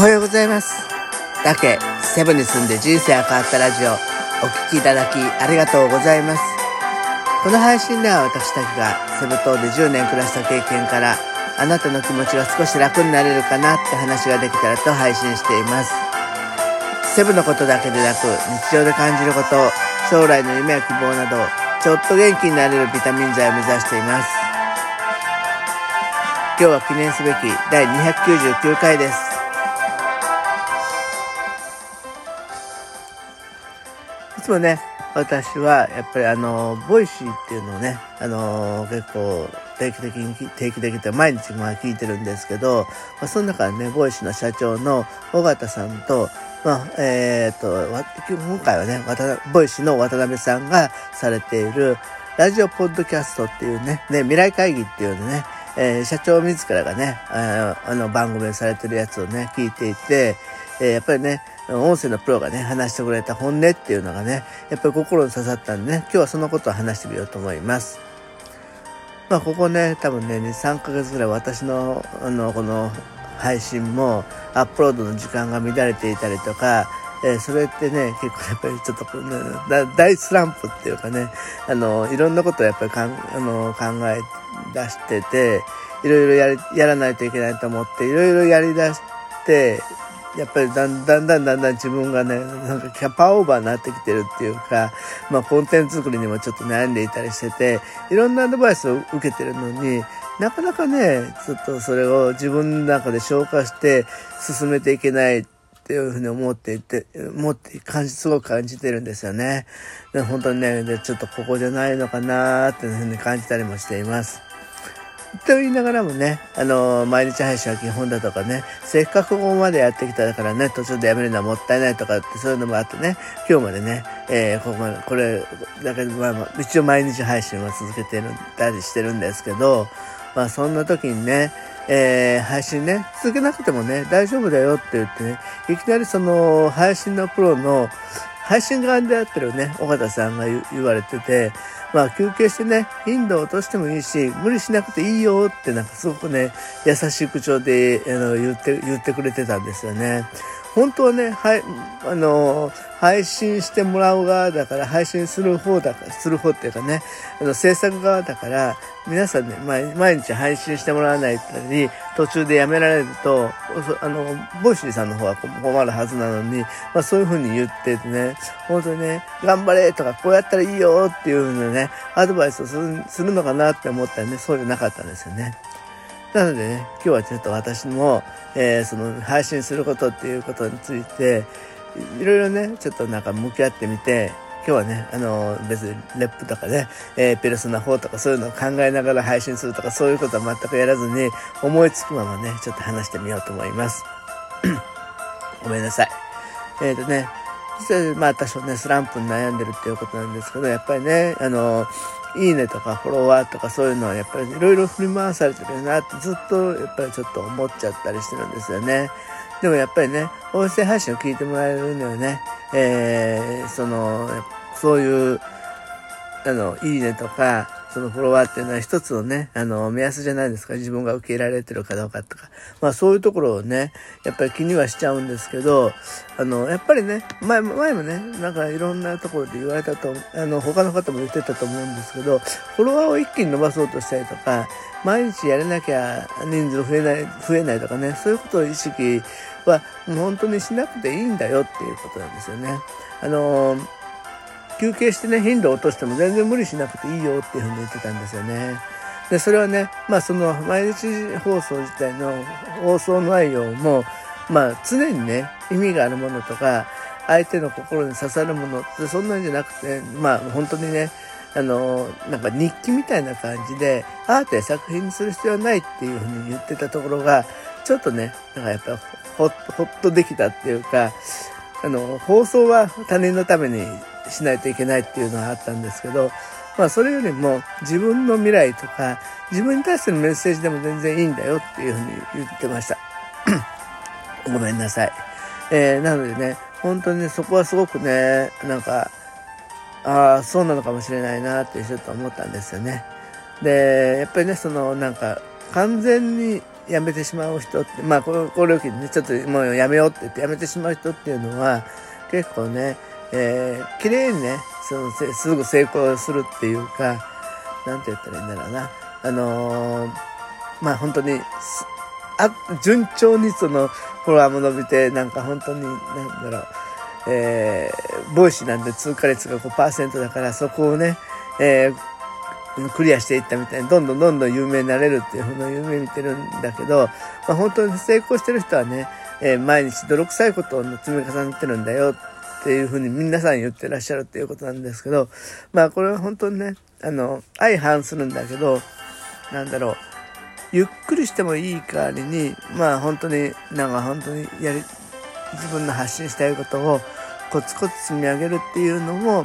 おはようございます。だけ、セブンに住んで人生が変わったラジオ、お聞きいただきありがとうございます。この配信では私たちがセブ島で10年暮らした経験から、あなたの気持ちが少し楽になれるかなって話ができたらと配信しています。セブのことだけでなく、日常で感じること、将来の夢や希望など、ちょっと元気になれるビタミン剤を目指しています。今日は記念すべき第299回です。いつもね、私はやっぱりあの、 Voicy っていうのをね、あの、結構定期的に、定期的って毎日まあ聞いてるんですけど、まあ、その中でね、 Voicy の社長の緒方さんと、まあ、えっ、と、今回はね、 Voicy の渡辺さんがされている、ラジオポッドキャストっていうね、ね、未来会議っていうのね、えー、社長自らがね、あの番組にされてるやつをね、聞いていて、えー、やっぱりね、音声のプロがね、話してくれた本音っていうのがね、やっぱり心に刺さったんでね、今日はそのことを話してみようと思います。まあ、ここね、多分ね、2、3ヶ月ぐらい私の、あの、この配信もアップロードの時間が乱れていたりとか、えー、それってね、結構やっぱりちょっと、ね、大スランプっていうかね、あの、いろんなことをやっぱりかんあの考え出してて、いろいろややらないといけないと思って、いろいろやり出して、やっぱりだんだんだんだんだん自分がね、なんかキャパオーバーになってきてるっていうか、まあコンテンツ作りにもちょっと悩んでいたりしてて、いろんなアドバイスを受けてるのに、なかなかね、ちょっとそれを自分の中で消化して進めていけないっていうふうに思っていて、思って感じ、すごく感じてるんですよね。で本当にね、ちょっとここじゃないのかなーっていうふうに感じたりもしています。と言いながらもね、あのー、毎日配信は基本だとかね、せっかくここまでやってきたからね、途中でやめるのはもったいないとかってそういうのもあってね、今日までね、えー、ここまで、これ、だけどまあ、一応毎日配信は続けてるたりしてるんですけど、まあそんな時にね、えー、配信ね、続けなくてもね、大丈夫だよって言ってね、いきなりその配信のプロの配信側でやってるね、尾形さんが言われてて、まあ休憩してね、頻度を落としてもいいし、無理しなくていいよってなんかすごくね、優しい口調であの言って、言ってくれてたんですよね。本当はね、はい、あの、配信してもらう側だから、配信する方だから、する方っていうかね、あの、制作側だから、皆さんね、毎日配信してもらわないたり、途中でやめられると、あの、ボイシーさんの方は困るはずなのに、まあそういう風に言っててね、本当にね、頑張れとか、こうやったらいいよっていう風なね、アドバイスをするするのかなって思ったらね、そういうのなかったんですよね。なのでね、今日はちょっと私も、えー、その配信することっていうことについて、いろいろね、ちょっとなんか向き合ってみて、今日はね、あの、別にレップとかね、えー、ペルソナ4とかそういうのを考えながら配信するとかそういうことは全くやらずに、思いつくままね、ちょっと話してみようと思います。ごめんなさい。えっ、ー、とね、実はまあ多少ね、スランプに悩んでるっていうことなんですけど、やっぱりね、あの、いいねとかフォロワーとかそういうのはやっぱりいろいろ振り回されてるなってずっとやっぱりちょっと思っちゃったりしてるんですよね。でもやっぱりね、音声配信を聞いてもらえるにはね、えー、その、そういう、あの、いいねとか、そのフォロワーっていうのは一つのね、あの、目安じゃないですか。自分が受け入れられてるかどうかとか。まあそういうところをね、やっぱり気にはしちゃうんですけど、あの、やっぱりね、前前もね、なんかいろんなところで言われたと、あの、他の方も言ってたと思うんですけど、フォロワーを一気に伸ばそうとしたりとか、毎日やれなきゃ人数増えない、増えないとかね、そういうことを意識は本当にしなくていいんだよっていうことなんですよね。あの休憩してね、頻度を落としても全然無理しなくていいよっていうふうに言ってたんですよね。で、それはね、まあその毎日放送自体の放送内容も、まあ常にね、意味があるものとか、相手の心に刺さるものってそんなんじゃなくて、まあ本当にね、あの、なんか日記みたいな感じで、アートや作品にする必要はないっていうふうに言ってたところが、ちょっとね、なんかやっぱほっほっとできたっていうか、あの、放送は他人のためにしないといけないっていうのはあったんですけど、まあそれよりも自分の未来とか、自分に対してのメッセージでも全然いいんだよっていうふうに言ってました。ごめんなさい。えー、なのでね、本当にね、そこはすごくね、なんか、ああ、そうなのかもしれないなってちょっと思ったんですよね。で、やっぱりね、そのなんか、完全に辞めてしまう人って、まあ、この、これを機にね、ちょっともう辞めようって言って辞めてしまう人っていうのは、結構ね、えー、綺麗にね、その、すぐ成功するっていうか、なんて言ったらいいんだろうな。あのー、まあ本当に、あ、順調にその、フォロワーも伸びて、なんか本当に、なんだろう、えー、ボイシーなんで通過率が5%だから、そこをね、えー、クリアしていったみたいに、どんどんどんどん有名になれるっていうふうな夢見てるんだけど、まあ、本当に成功してる人はね、えー、毎日泥臭いことを積み重ねてるんだよっていうふうに皆さん言ってらっしゃるっていうことなんですけど、まあこれは本当にね、あの、相反するんだけど、なんだろう、ゆっくりしてもいい代わりに、まあ本当に、なんか本当にやり、自分の発信したいことをコツコツ積み上げるっていうのも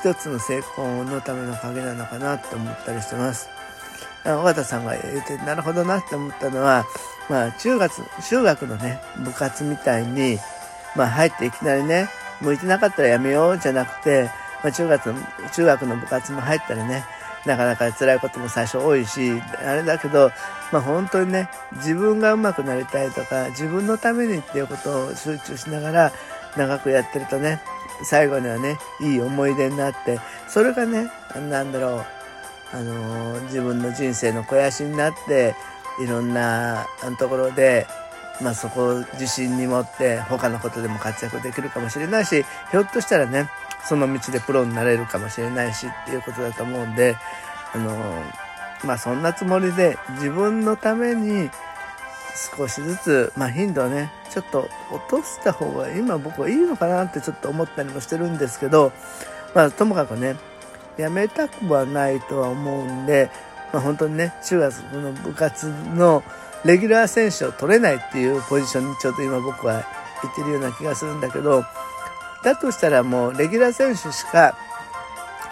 一つの成功のための鍵なのかなって思ったりしてます。尾形さんが言ってなるほどなって思ったのは、まあ中学、中学のね、部活みたいに、まあ入っていきなりね、向いてなかったらやめようじゃなくて、まあ中学の、中学の部活も入ったらね、なかなか辛いことも最初多いし、あれだけど、まあ本当にね、自分が上手くなりたいとか、自分のためにっていうことを集中しながら長くやってるとね、最後にはね、いい思い出になって、それがね、なんだろう、あのー、自分の人生の肥やしになって、いろんなところで、まあそこを自信に持って他のことでも活躍できるかもしれないし、ひょっとしたらね、その道でプロになれるかもしれないしっていうことだと思うんで、あのまあそんなつもりで自分のために少しずつ、まあ頻度をね、ちょっと落とした方が今僕はいいのかなってちょっと思ったりもしてるんですけど、まあともかくね、やめたくはないとは思うんで、まあ本当にね、中学の部活のレギュラー選手を取れないっていうポジションにちょっと今僕は言ってるような気がするんだけど、だとしたらもうレギュラー選手しか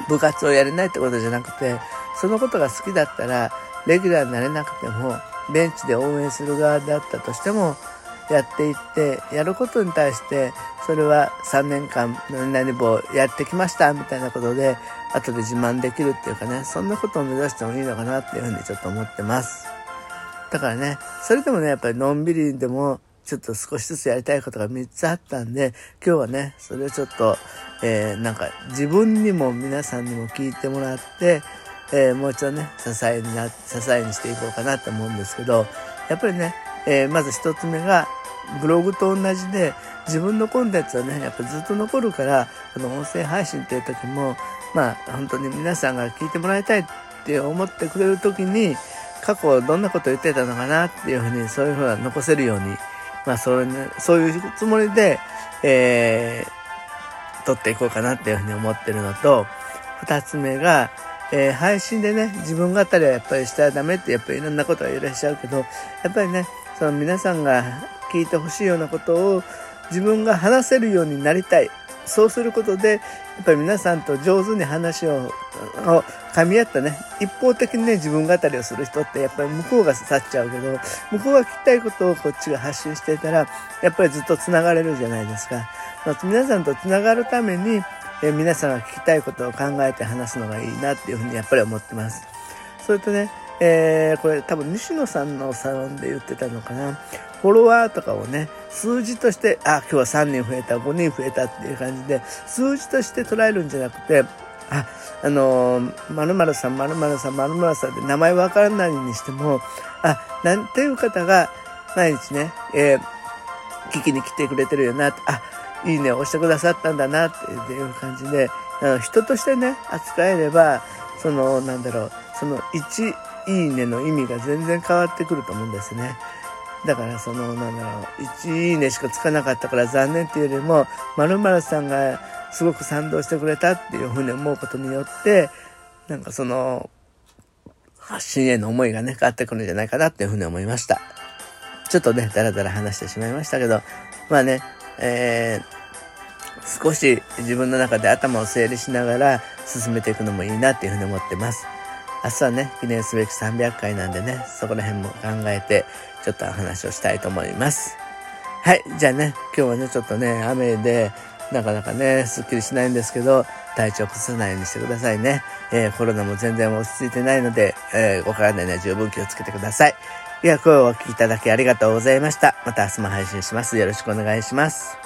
部活をやれないってことじゃなくて、そのことが好きだったら、レギュラーになれなくても、ベンチで応援する側だったとしても、やっていって、やることに対して、それは3年間何々部をやってきましたみたいなことで、後で自慢できるっていうかね、そんなことを目指してもいいのかなっていうふうにちょっと思ってます。だからね、それでもね、やっぱりのんびりでもちょっと少しずつやりたいことが3つあったんで、今日はね、それをちょっと、えー、なんか自分にも皆さんにも聞いてもらって、えー、もう一度ね、支えにな、支えにしていこうかなと思うんですけど、やっぱりね、えー、まず一つ目が、ブログと同じで、自分のコンテンツはね、やっぱずっと残るから、この音声配信っていう時も、まあ、本当に皆さんが聞いてもらいたいって思ってくれる時に、過去どんなこと言ってたのかなっていうふうに、そういうふうな残せるように、まあ、それね、そういうつもりで、えー、撮っていこうかなっていうふうに思ってるのと、二つ目が、えー、配信でね、自分語りはやっぱりしたらダメってやっぱりいろんなことがいらっしゃるけど、やっぱりね、その皆さんが聞いてほしいようなことを自分が話せるようになりたい。そうすることで、やっぱり皆さんと上手に話を、を噛み合ったね、一方的にね、自分語りをする人って、やっぱり向こうが去っちゃうけど、向こうが聞きたいことをこっちが発信していたら、やっぱりずっと繋がれるじゃないですか。まあ、皆さんと繋がるために、え皆さんが聞きたいことを考えて話すのがいいなっていうふうにやっぱり思ってます。それとね、えー、これ多分西野さんのサロンで言ってたのかな。フォロワーとかをね、数字として、あ、今日は3人増えた、5人増えたっていう感じで、数字として捉えるんじゃなくて、あ、あのー、〇〇さん、〇〇さん、〇〇さんって名前わからないにしても、あ、なんていう方が毎日ね、えー、聞きに来てくれてるよな、あ、いいねを押してくださったんだなっていう感じで、人としてね、扱えれば、その、なんだろう、その1いいねの意味が全然変わってくると思うんですね。だからその、なんだろう、1いいねしかつかなかったから残念っていうよりも、〇〇さんがすごく賛同してくれたっていうふうに思うことによって、なんかその、発信への思いがね、変わってくるんじゃないかなっていうふうに思いました。ちょっとね、だらだら話してしまいましたけど、まあね、えー、少し自分の中で頭を整理しながら進めていくのもいいなっていうふうに思ってます。明日はね、記念すべき300回なんでね、そこら辺も考えて、ちょっとお話をしたいと思います。はい、じゃあね、今日はね、ちょっとね、雨で、なかなかね、すっきりしないんですけど、体調崩さないようにしてくださいね。えー、コロナも全然落ち着いてないので、えー、お体には十分気をつけてください。いや、声をお聞きいただきありがとうございました。また明日も配信します。よろしくお願いします。